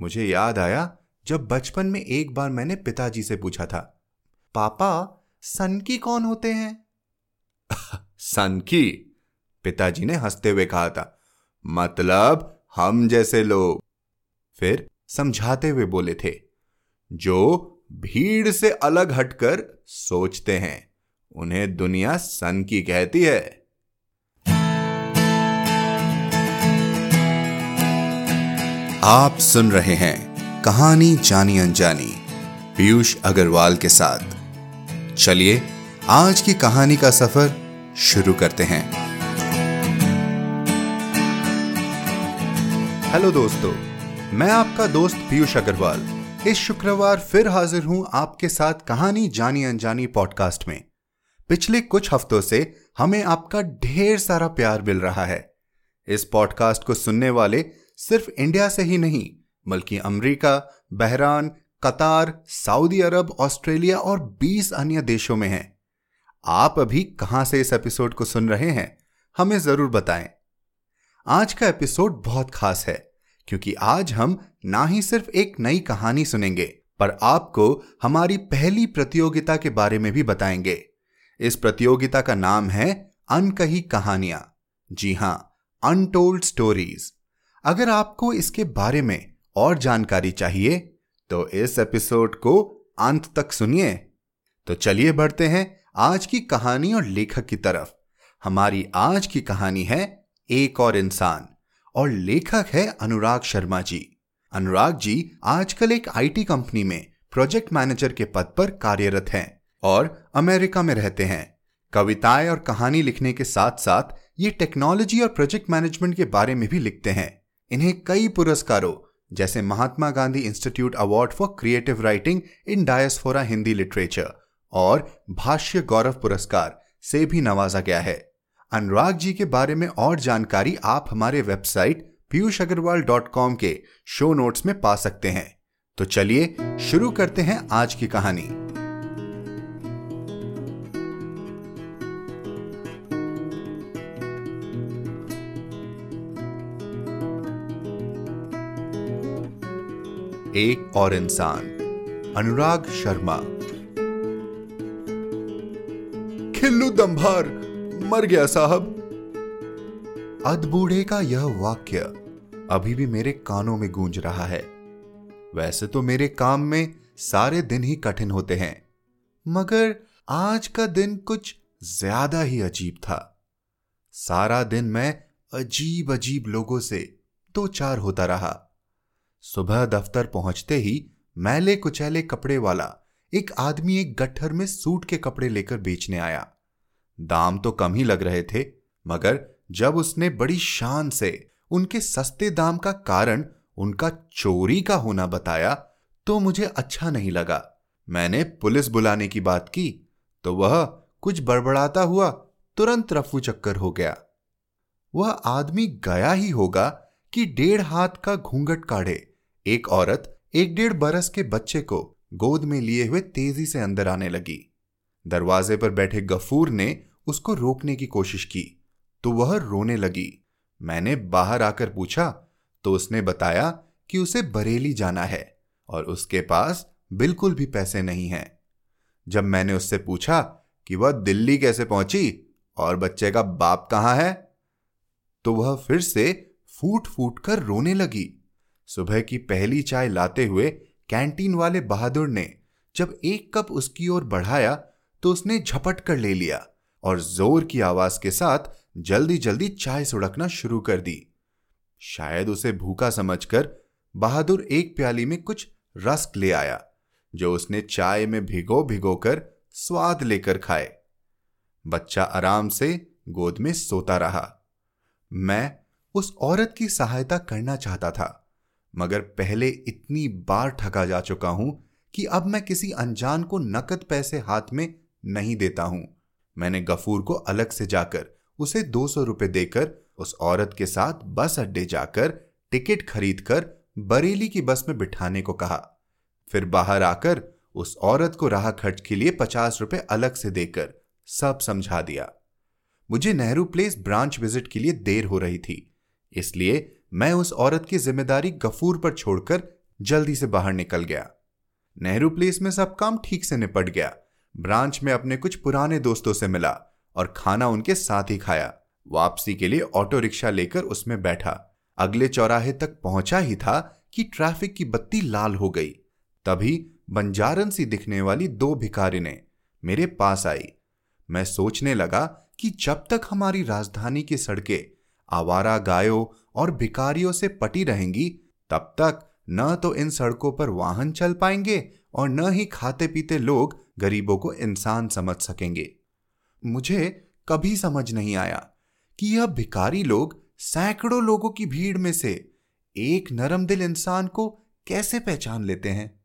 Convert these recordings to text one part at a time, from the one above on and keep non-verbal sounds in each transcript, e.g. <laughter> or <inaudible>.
मुझे याद आया जब बचपन में एक बार मैंने पिताजी से पूछा था, पापा सन की कौन होते हैं? <laughs> सन की पिताजी ने हँसते हुए कहा था मतलब हम जैसे लोग। फिर समझाते हुए बोले थे, जो भीड़ से अलग हटकर सोचते हैं, उन्हें दुनिया सन की कहती है। आप सुन रहे हैं कहानी जानी अनजानी, पीयूष अग्रवाल के साथ। चलिए, आज की कहानी का सफ़र शुरू करते हैं। हेलो दोस्तों, मैं आपका दोस्त पीयूष अग्रवाल। इस शुक्रवार फिर हाजिर हूँ आपके साथ कहानी जानी अनजानी पॉडकास्ट में। पिछले कुछ हफ्तों से हमें आपका ढेर सारा प्यार मिल रहा है। इस पॉडकास्ट को सुनने वाले सिर्फ़ इंडिया से ही नहीं, बल्कि अमेरिका, बहरान, कतार, सऊदी अरब, ऑस्ट्रेलिया और 20 अन्य देशों में हैं। आप अभी कहाँ से इस एपिसोड को सुन रहे हैं, हमें ज़रूर बताएँ। आज का एपिसोड बहुत खास है, क्योंकि आज हम ना ही सिर्फ़ एक नई कहानी सुनेंगे, पर आपको हमारी पहली प्रतियोगिता के बारे में भी बताएँगे। इस प्रतियोगिता का नाम है अनकही कहानियाँ। जी हाँ, अनटोल्ड स्टोरीज। अगर आपको इसके बारे में और जानकारी चाहिए तो इस एपिसोड को अंत तक सुनिए। तो चलिए बढ़ते हैं आज की कहानी और लेखक की तरफ़। हमारी आज की कहानी है एक और इंसान, और लेखक है अनुराग शर्मा जी। अनुराग जी आजकल एक आईटी कंपनी में प्रोजेक्ट मैनेजर के पद पर कार्यरत हैं और अमेरिका में रहते हैं। कविताएँ और कहानी लिखने के साथ साथ ये टेक्नोलॉजी और प्रोजेक्ट मैनेजमेंट के बारे में भी लिखते हैं। इन्हें कई पुरस्कारों, जैसे Mahatma Gandhi institute award for creative writing in diaspora Hindi literature और भाष्य गौरव पुरस्कार से भी नवाजा गया है। अनुराग जी के बारे में और जानकारी आप हमारे website Piyush Agarwal dot com के शो नोट्स में पा सकते हैं। तो चलिए शुरू करते हैं आज की कहानी। एक और इंसान, अनुराग शर्मा। खिल्लू दम्भार मर गया साहब। अदबूढ़े का यह वाक्य अभी भी मेरे कानों में गूंज रहा है। वैसे तो मेरे काम में सारे दिन ही कठिन होते हैं, मगर आज का दिन कुछ ज़्यादा ही अजीब था। सारा दिन मैं अजीब अजीब लोगों से दो चार होता रहा। सुबह दफ्तर पहुँचते ही मैले कुचैले कपड़े वाला, एक आदमी एक गट्ठर में सूट के कपड़े लेकर बेचने आया। दाम तो कम ही लग रहे थे, मगर जब उसने बड़ी शान से उनके सस्ते दाम का कारण उनका चोरी का होना बताया तो मुझे अच्छा नहीं लगा। मैंने पुलिस बुलाने की बात की तो वह कुछ बड़बड़ाता हुआ तुरंत रफू चक्कर हो गया। वह आदमी गया ही होगा कि डेढ़ हाथ का घूंघट काढ़े। एक औरत एक डेढ़ बरस के बच्चे को गोद में लिए हुए तेज़ी से अंदर आने लगी। दरवाजे पर बैठे गफूर ने उसको रोकने की कोशिश की तो वह रोने लगी। मैंने बाहर आकर पूछा तो उसने बताया कि उसे बरेली जाना है और उसके पास बिल्कुल भी पैसे नहीं हैं। जब मैंने उससे पूछा कि वह दिल्ली कैसे पहुँची और बच्चे का बाप कहाँ है तो वह फिर से फूट फूट कर रोने लगी। सुबह की पहली चाय लाते हुए कैंटीन वाले बहादुर ने जब एक कप उसकी ओर बढ़ाया तो उसने झपट कर ले लिया और ज़ोर की आवाज़ के साथ जल्दी जल्दी चाय सुड़कना शुरू कर दी। शायद उसे भूखा समझकर बहादुर एक प्याली में कुछ रस्क ले आया, जो उसने चाय में भिगो भिगो कर स्वाद लेकर खाए। बच्चा आराम से गोद में सोता रहा। मैं उस औरत की सहायता करना चाहता था। मगर पहले इतनी बार ठगा जा चुका हूँ कि अब मैं किसी अनजान को नकद पैसे हाथ में नहीं देता हूँ। मैंने गफूर को अलग से जाकर उसे दो सौ रुपए देकर उस औरत के साथ बस अड्डे जाकर टिकट खरीदकर बरेली की बस में बिठाने को कहा। फिर बाहर आकर उस औरत को राह खर्च के लिए पचास रुपए अलग से देकर सब समझा दिया। मुझे नेहरू प्लेस ब्रांच विज़िट के लिए देर हो रही थी, इसलिए मैं उस औरत की ज़िम्मेदारी गफूर पर छोड़कर जल्दी से बाहर निकल गया। नेहरू प्लेस में सब काम ठीक से निपट गया। ब्रांच में अपने कुछ पुराने दोस्तों से मिला और खाना उनके साथ ही खाया। वापसी के लिए ऑटो रिक्शा लेकर उसमें बैठा। अगले चौराहे तक पहुँचा ही था कि ट्रैफ़िक की बत्ती लाल हो गई। तभी बंजारन सी दिखने वाली दो भिखारी ने मेरे पास आई। मैं सोचने लगा कि जब तक हमारी राजधानी की सड़कें आवारा गायों और भिकारियों से पटी रहेंगी, तब तक न तो इन सड़कों पर वाहन चल पाएँगे और न ही खाते पीते लोग गरीबों को इंसान समझ सकेंगे। मुझे कभी समझ नहीं आया कि यह भिकारी लोग सैकड़ों लोगों की भीड़ में से एक नरम दिल इंसान को कैसे पहचान लेते हैं?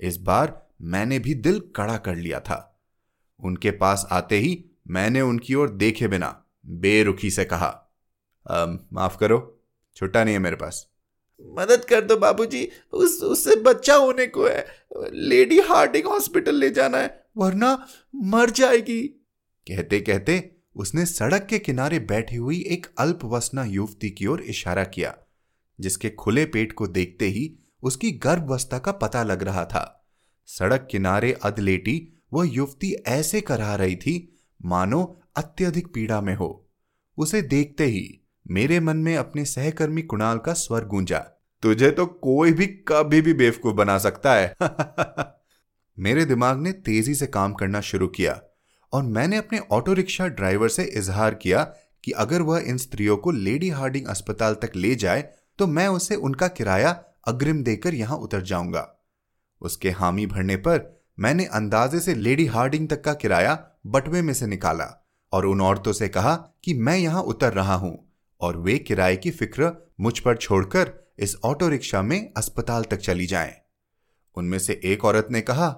इस बार मैंने भी दिल कड़ा कर लिया था। उनके पास आते ही मैंने उनकी ओर देखे बिना बेरुखी से कहा माफ़ करो, छुट्टा नहीं है मेरे पास। मदद कर दो बाबूजी, उस, उससे बच्चा होने को है। लेडी हार्डिंग हॉस्पिटल ले जाना है, वरना मर जाएगी। कहते कहते उसने सड़क के किनारे बैठी हुई एक अल्पवसना युवती की ओर इशारा किया, जिसके खुले पेट को देखते ही उसकी गर्भवस्था का पता लग रहा था। सड़क किनारे अदलेटी वह युवती ऐसे करा रही थी, मानो अत्यधिक पीड़ा में हो। उसे देखते ही मेरे मन में अपने सहकर्मी कुणाल का स्वर गूंजा, तुझे तो कोई भी कभी भी बेवकूफ़ बना सकता है। <laughs> मेरे दिमाग ने तेज़ी से काम करना शुरू किया और मैंने अपने ऑटो रिक्शा ड्राइवर से इजहार किया कि अगर वह इन स्त्रियों को लेडी हार्डिंग अस्पताल तक ले जाए तो मैं उसे उनका किराया अग्रिम देकर यहाँ उतर जाऊँगा। उसके हामी भरने पर मैंने अंदाजे से लेडी हार्डिंग तक का किराया बटवे में से निकाला और उन औरतों से कहा कि मैं यहाँ उतर रहा हूँ। और वे किराए की फ़िक्र मुझ पर छोड़कर इस ऑटो रिक्शा में अस्पताल तक चली जाएँ। उनमें से एक औरत ने कहा,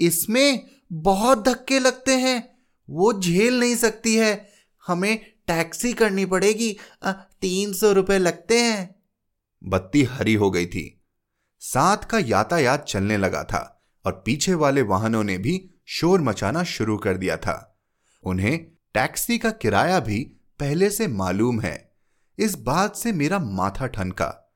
इसमें बहुत धक्के लगते हैं। वो झेल नहीं सकती है। हमें टैक्सी करनी पड़ेगी। तीन सौ रुपए लगते हैं। बत्ती हरी हो गई थी। साथ का यातायात चलने लगा था और पीछे वाले वाहनों ने भी शोर मचाना शुरू कर दिया था। उन्हें टैक्सी का किराया भी पहले से मालूम है। इस बात से मेरा माथा ठनका।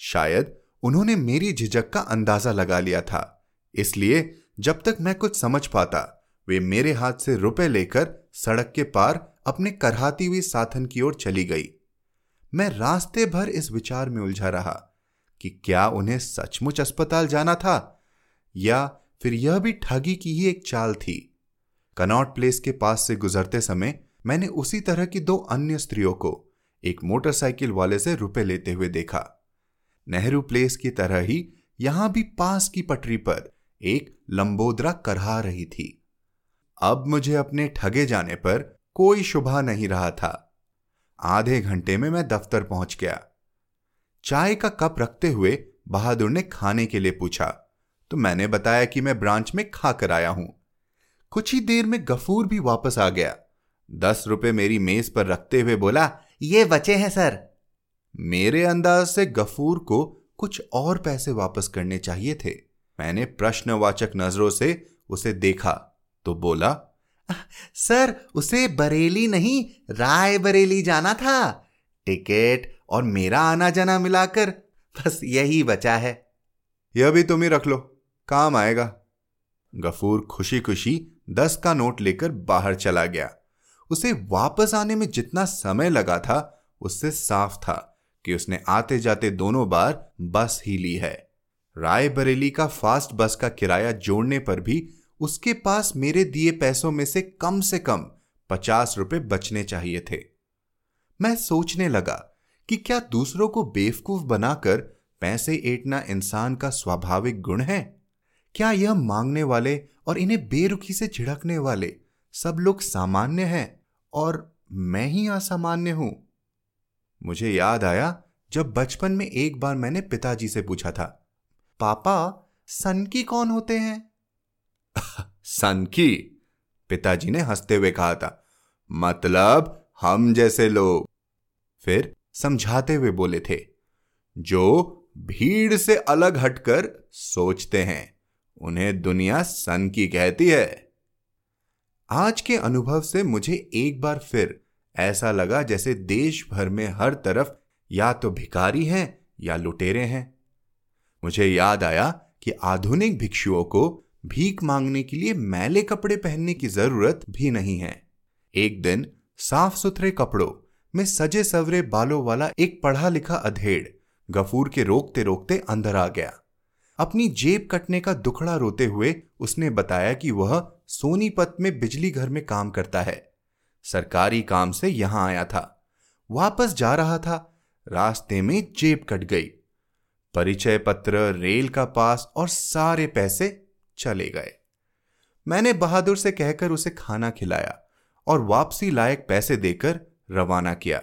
शायद उन्होंने मेरी झिझक का अंदाज़ा लगा लिया था। इसलिए जब तक मैं कुछ समझ पाता, वे मेरे हाथ से रुपए लेकर सड़क के पार अपने करहाती हुई साधन की ओर चली गई। मैं रास्ते भर इस विचार में उलझा रहा कि क्या उन्हें सचमुच अस्पताल जाना था, या फिर यह भी ठगी की ही एक चाल थी। कनॉट प्लेस के पास से गुजरते समय मैंने उसी तरह की दो अन्य स्त्रियों को एक मोटरसाइकिल वाले से रुपए लेते हुए देखा। नेहरू प्लेस की तरह ही यहाँ भी पास की पटरी पर एक लंबोदरा करहा रही थी। अब मुझे अपने ठगे जाने पर कोई शुभा नहीं रहा था। आधे घंटे में मैं दफ्तर पहुँच गया। चाय का कप रखते हुए बहादुर ने खाने के लिए पूछा तो मैंने बताया कि मैं ब्रांच में खा कर आया हूँ। कुछ ही देर में गफूर भी वापस आ गया। दस रुपए मेरी मेज पर रखते हुए बोला, ये बचे हैं, सर। मेरे अंदाज से गफूर को कुछ और पैसे वापस करने चाहिए थे। मैंने प्रश्नवाचक नज़रों से उसे देखा तो बोला सर, उसे बरेली नहीं, राय बरेली जाना था। टिकट और मेरा आना जाना मिलाकर बस यही बचा है। यह भी तुम ही रख लो, काम आएगा। गफूर खुशी खुशी दस का नोट लेकर बाहर चला गया। उसे वापस आने में जितना समय लगा था, उससे साफ़ था कि उसने आते जाते दोनों बार बस ही ली है। रायबरेली का फास्ट बस का किराया जोड़ने पर भी उसके पास मेरे दिए पैसों में से कम से कम पचास रुपए बचने चाहिए थे। मैं सोचने लगा कि क्या दूसरों को बेवकूफ़ बनाकर पैसे ऐटना इंसान का स्वाभाविक गुण है? क्या यह मांगने वाले और इन्हें बेरुखी से झिड़कने वाले सब लोग सामान्य हैं? और मैं ही असामान्य हूँ। मुझे याद आया जब बचपन में एक बार मैंने पिताजी से पूछा था, पापा, सनकी कौन होते हैं? <laughs> सनकी? पिताजी ने हँसते हुए कहा था मतलब हम जैसे लोग। फिर समझाते हुए बोले थे, जो भीड़ से अलग हटकर सोचते हैं, उन्हें दुनिया सन की कहती है। आज के अनुभव से मुझे एक बार फिर ऐसा लगा जैसे देश भर में हर तरफ़ या तो भिकारी हैं या लुटेरे हैं। मुझे याद आया कि आधुनिक भिक्षुओं को भीख मांगने के लिए मैले कपड़े पहनने की ज़रूरत भी नहीं है। एक दिन साफ़ सुथरे कपड़ों में सजे सवरे बालों वाला एक पढ़ा लिखा अधेड़ गफूर के रोकते रोकते अंदर आ गया। अपनी जेब कटने का दुखड़ा रोते हुए उसने बताया कि वह सोनीपत में बिजली घर में काम करता है। सरकारी काम से यहाँ आया था। वापस जा रहा था। रास्ते में जेब कट गई। परिचय पत्र, रेल का पास और सारे पैसे चले गए। मैंने बहादुर से कहकर उसे खाना खिलाया और वापसी लायक पैसे देकर रवाना किया।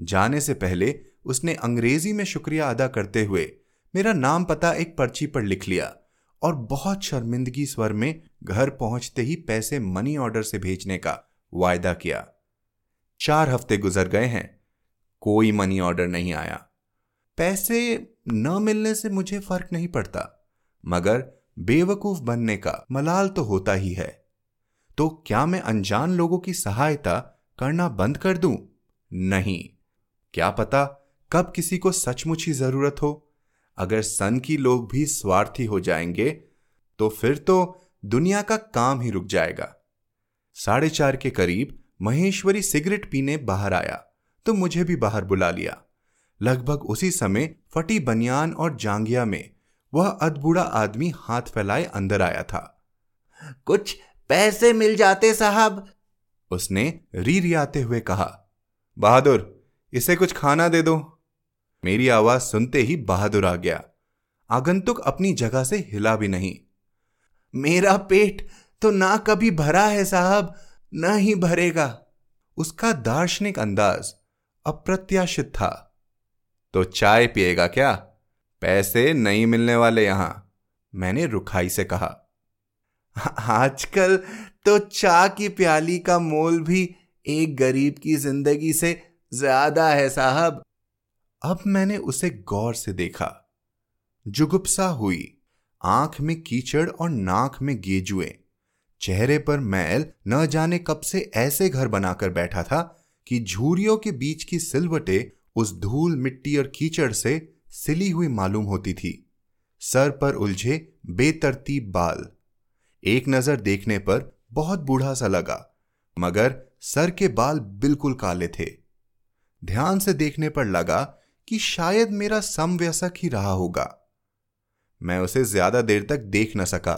जाने से पहले उसने अंग्रेज़ी में शुक्रिया अदा करते हुए मेरा नाम पता एक पर्ची पर लिख लिया। और बहुत शर्मिंदगी स्वर में घर पहुँचते ही पैसे मनी ऑर्डर से भेजने का वायदा किया। चार हफ़्ते गुजर गए हैं, कोई मनी ऑर्डर नहीं आया। पैसे न मिलने से मुझे फ़र्क नहीं पड़ता, मगर बेवकूफ़ बनने का मलाल तो होता ही है। तो क्या मैं अनजान लोगों की सहायता करना बंद कर दूँ? नहीं। क्या पता कब किसी को सचमुच ही ज़रूरत हो? अगर सन की लोग भी स्वार्थी हो जाएँगे तो फिर तो दुनिया का काम ही रुक जाएगा। साढ़े चार के करीब महेश्वरी सिगरेट पीने बाहर आया तो मुझे भी बाहर बुला लिया। लगभग उसी समय फटी बनियान और जांगिया में वह अधबूढ़ा आदमी हाथ फैलाए अंदर आया था। कुछ पैसे मिल जाते साहब? उसने री रियाते हुए कहा बहादुर इसे कुछ खाना दे दो। मेरी आवाज़ सुनते ही बहादुर आ गया। आगंतुक अपनी जगह से हिला भी नहीं। मेरा पेट तो ना कभी भरा है साहब, न ही भरेगा। उसका दार्शनिक अंदाज अप्रत्याशित था। तो चाय पिएगा क्या? पैसे नहीं मिलने वाले यहाँ, मैंने रुखाई से कहा। आजकल तो चा की प्याली का मोल भी एक गरीब की ज़िंदगी से ज़्यादा है साहब। अब मैंने उसे गौर से देखा। जुगुप्सा हुई। आँख में कीचड़ और नाक में गेजुए। चेहरे पर मैल न जाने कब से ऐसे घर बनाकर बैठा था कि झूरियों के बीच की सिलवटे उस धूल मिट्टी और कीचड़ से सिली हुई मालूम होती थी। सर पर उलझे बेतरतीब बाल। एक नज़र देखने पर बहुत बूढ़ा सा लगा, मगर सर के बाल बिल्कुल काले थे। ध्यान से देखने पर लगा कि शायद मेरा समव्यसक ही रहा होगा। मैं उसे ज़्यादा देर तक देख न सका।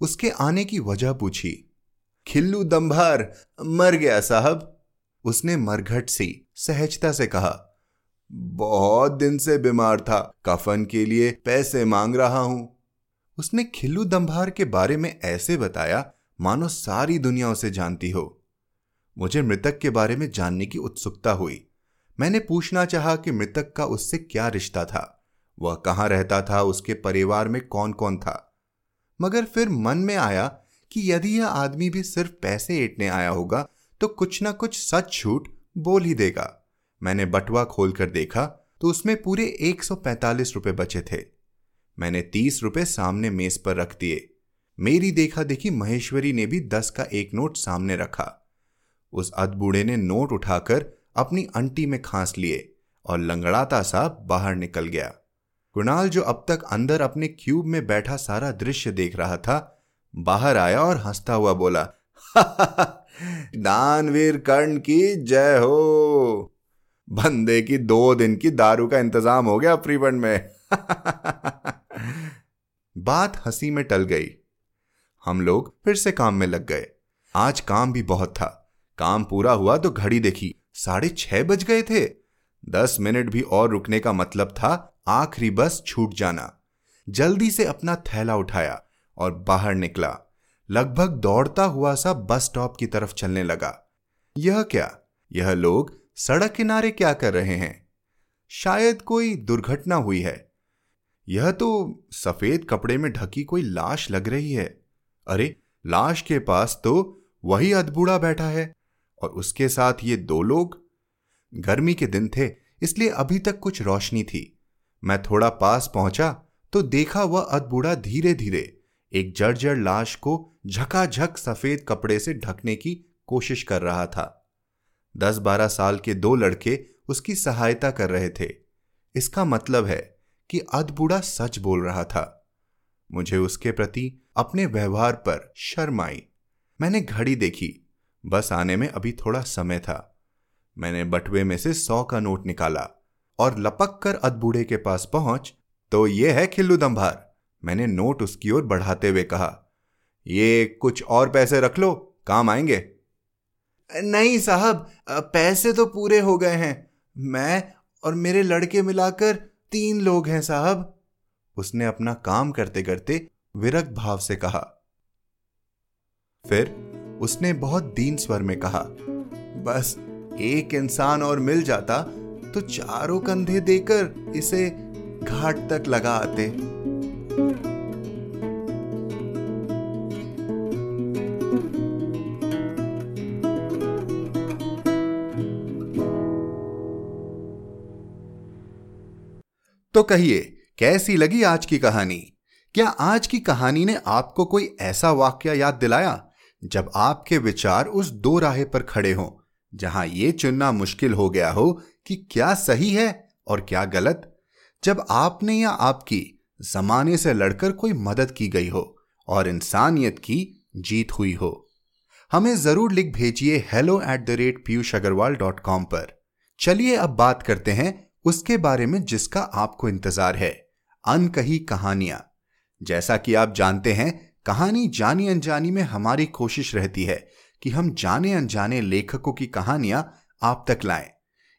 उसके आने की वजह पूछी, खिल्लू दंभार, मर गया साहब? उसने मरघट सी सहजता से कहा, बहुत दिन से बीमार था, कफन के लिए पैसे मांग रहा हूँ। उसने खिल्लू दंभार के बारे में ऐसे बताया, मानो सारी दुनिया उसे जानती हो। मुझे मृतक के बारे में जानने की उत्सुकता हुई। मैंने पूछना चाहा कि मृतक का उससे क्या रिश्ता था? वह कहाँ रहता था? उसके परिवार में कौन कौन था? मगर फिर मन में आया कि यदि यह आदमी भी सिर्फ़ पैसे एटने आया होगा तो कुछ ना कुछ सच छूट बोल ही देगा। मैंने बटुआ खोलकर देखा तो उसमें पूरे 145 रुपए बचे थे। मैंने 30 रुपए सामने मेज पर रख दिए। मेरी देखा देखी महेश्वरी ने भी दस का एक नोट सामने रखा। उस अधबूढ़े ने नोट उठाकर अपनी अंटी में खांस लिए और लंगड़ाता सा बाहर निकल गया। कुणाल जो अब तक अंदर अपने क्यूब में बैठा सारा दृश्य देख रहा था, बाहर आया और हंसता हुआ बोला दानवीर कर्ण की जय हो। बंदे की दो दिन की दारू का इंतज़ाम हो गया फ्रीबंड में। <laughs> बात हँसी में टल गई। हम लोग फिर से काम में लग गए। आज काम भी बहुत था। काम पूरा हुआ तो घड़ी देखी। साढ़े छह बज गए थे। दस मिनट भी और रुकने का मतलब था आखिरी बस छूट जाना। जल्दी से अपना थैला उठाया और बाहर निकला। लगभग दौड़ता हुआ सा बस स्टॉप की तरफ़ चलने लगा। यह क्या? यह लोग सड़क किनारे क्या कर रहे हैं? शायद कोई दुर्घटना हुई है। यह तो सफ़ेद कपड़े में ढकी कोई लाश लग रही है। अरे, लाश के पास तो वही अधबूढ़ा बैठा है। और उसके साथ ये दो लोग गर्मी के दिन थे, इसलिए अभी तक कुछ रोशनी थी। मैं थोड़ा पास पहुँचा तो देखा वह अधबूढ़ा धीरे धीरे एक जर्जर लाश को झकाझक सफ़ेद कपड़े से ढकने की कोशिश कर रहा था। दस बारह साल के दो लड़के उसकी सहायता कर रहे थे। इसका मतलब है कि अधबूढ़ा सच बोल रहा था। मुझे उसके प्रति अपने व्यवहार पर शर्म आई। मैंने घड़ी देखी। बस आने में अभी थोड़ा समय था। मैंने बटुए में से सौ का नोट निकाला और लपक कर अदबूढ़े के पास पहुँच तो ये है खिल्लू दंभार। मैंने नोट उसकी ओर बढ़ाते हुए कहा, ये कुछ और पैसे रख लो, काम आएँगे? नहीं साहब पैसे तो पूरे हो गए हैं। मैं और मेरे लड़के मिलाकर तीन लोग हैं साहब। उसने अपना काम करते करते विरक्त भाव से कहा। फिर उसने बहुत दीन स्वर में कहा, बस एक इंसान और मिल जाता तो चारों कंधे देकर इसे घाट तक लगा आते। तो कहिए, कैसी लगी आज की कहानी? क्या आज की कहानी ने आपको कोई ऐसा वाक्य याद दिलाया? जब आपके विचार उस दो राहे पर खड़े हों, जहाँ यह चुनना मुश्किल हो गया हो कि क्या सही है और क्या गलत, जब आपने या आपकी जमाने से लड़कर कोई मदद की गई हो और इंसानियत की जीत हुई हो। हमें ज़रूर लिख भेजिए hello at the rate Piyush Agarwal dot com पर। चलिए अब बात करते हैं उसके बारे में जिसका आपको इंतज़ार है, अनकही कहानियाँ। जैसा कि आप जानते हैं कहानी जानी अनजानी में हमारी कोशिश रहती है कि हम जाने अनजाने लेखकों की कहानियाँ आप तक लाएँ।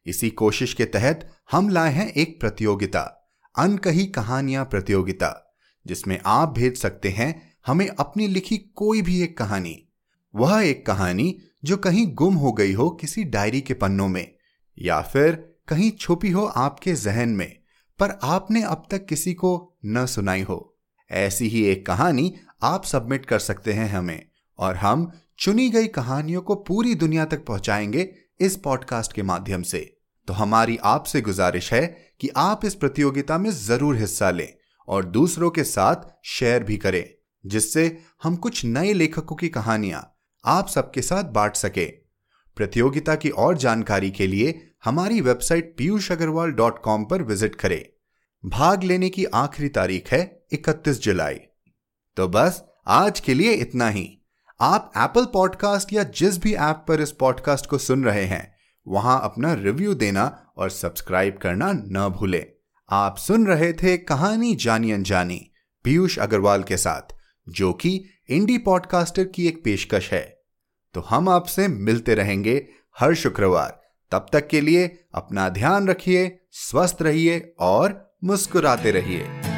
इसी कोशिश के तहत हम लाए हैं एक प्रतियोगिता, अनकही कहानियाँ प्रतियोगिता, जिसमें आप भेज सकते हैं हमें अपनी लिखी कोई भी एक कहानी। वह एक कहानी जो कहीं गुम हो गई हो किसी डायरी के पन्नों में, या फिर कहीं छुपी हो आपके जहन में, पर आपने अब तक किसी को न सुनाई हो। ऐसी ही एक कहानी आप सबमिट कर सकते हैं हमें और हम चुनी गई कहानियों को पूरी दुनिया तक पहुंचाएँगे इस पॉडकास्ट के माध्यम से। तो हमारी आपसे गुजारिश है कि आप इस प्रतियोगिता में ज़रूर हिस्सा लें और दूसरों के साथ शेयर भी करें, जिससे हम कुछ नए लेखकों की कहानियाँ आप सबके साथ बांट सके। प्रतियोगिता की और जानकारी के लिए हमारी website Piyush Agarwal dot com पर विज़िट करें। भाग लेने की आखिरी तारीख है 31 जुलाई। तो बस, आज के लिए इतना ही। आप एप्पल पॉडकास्ट या जिस भी ऐप पर इस पॉडकास्ट को सुन रहे हैं, वहाँ अपना रिव्यू देना और सब्सक्राइब करना न भूलें। आप सुन रहे थे कहानी जानी अनजानी, पीयूष अग्रवाल के साथ, जो कि इंडी पॉडकास्टर की एक पेशकश है। तो हम आपसे मिलते रहेंगे हर शुक्रवार। तब तक के लिए अपना ध्यान रखिए, स्वस्थ रहिए और मुस्कुराते रहिए।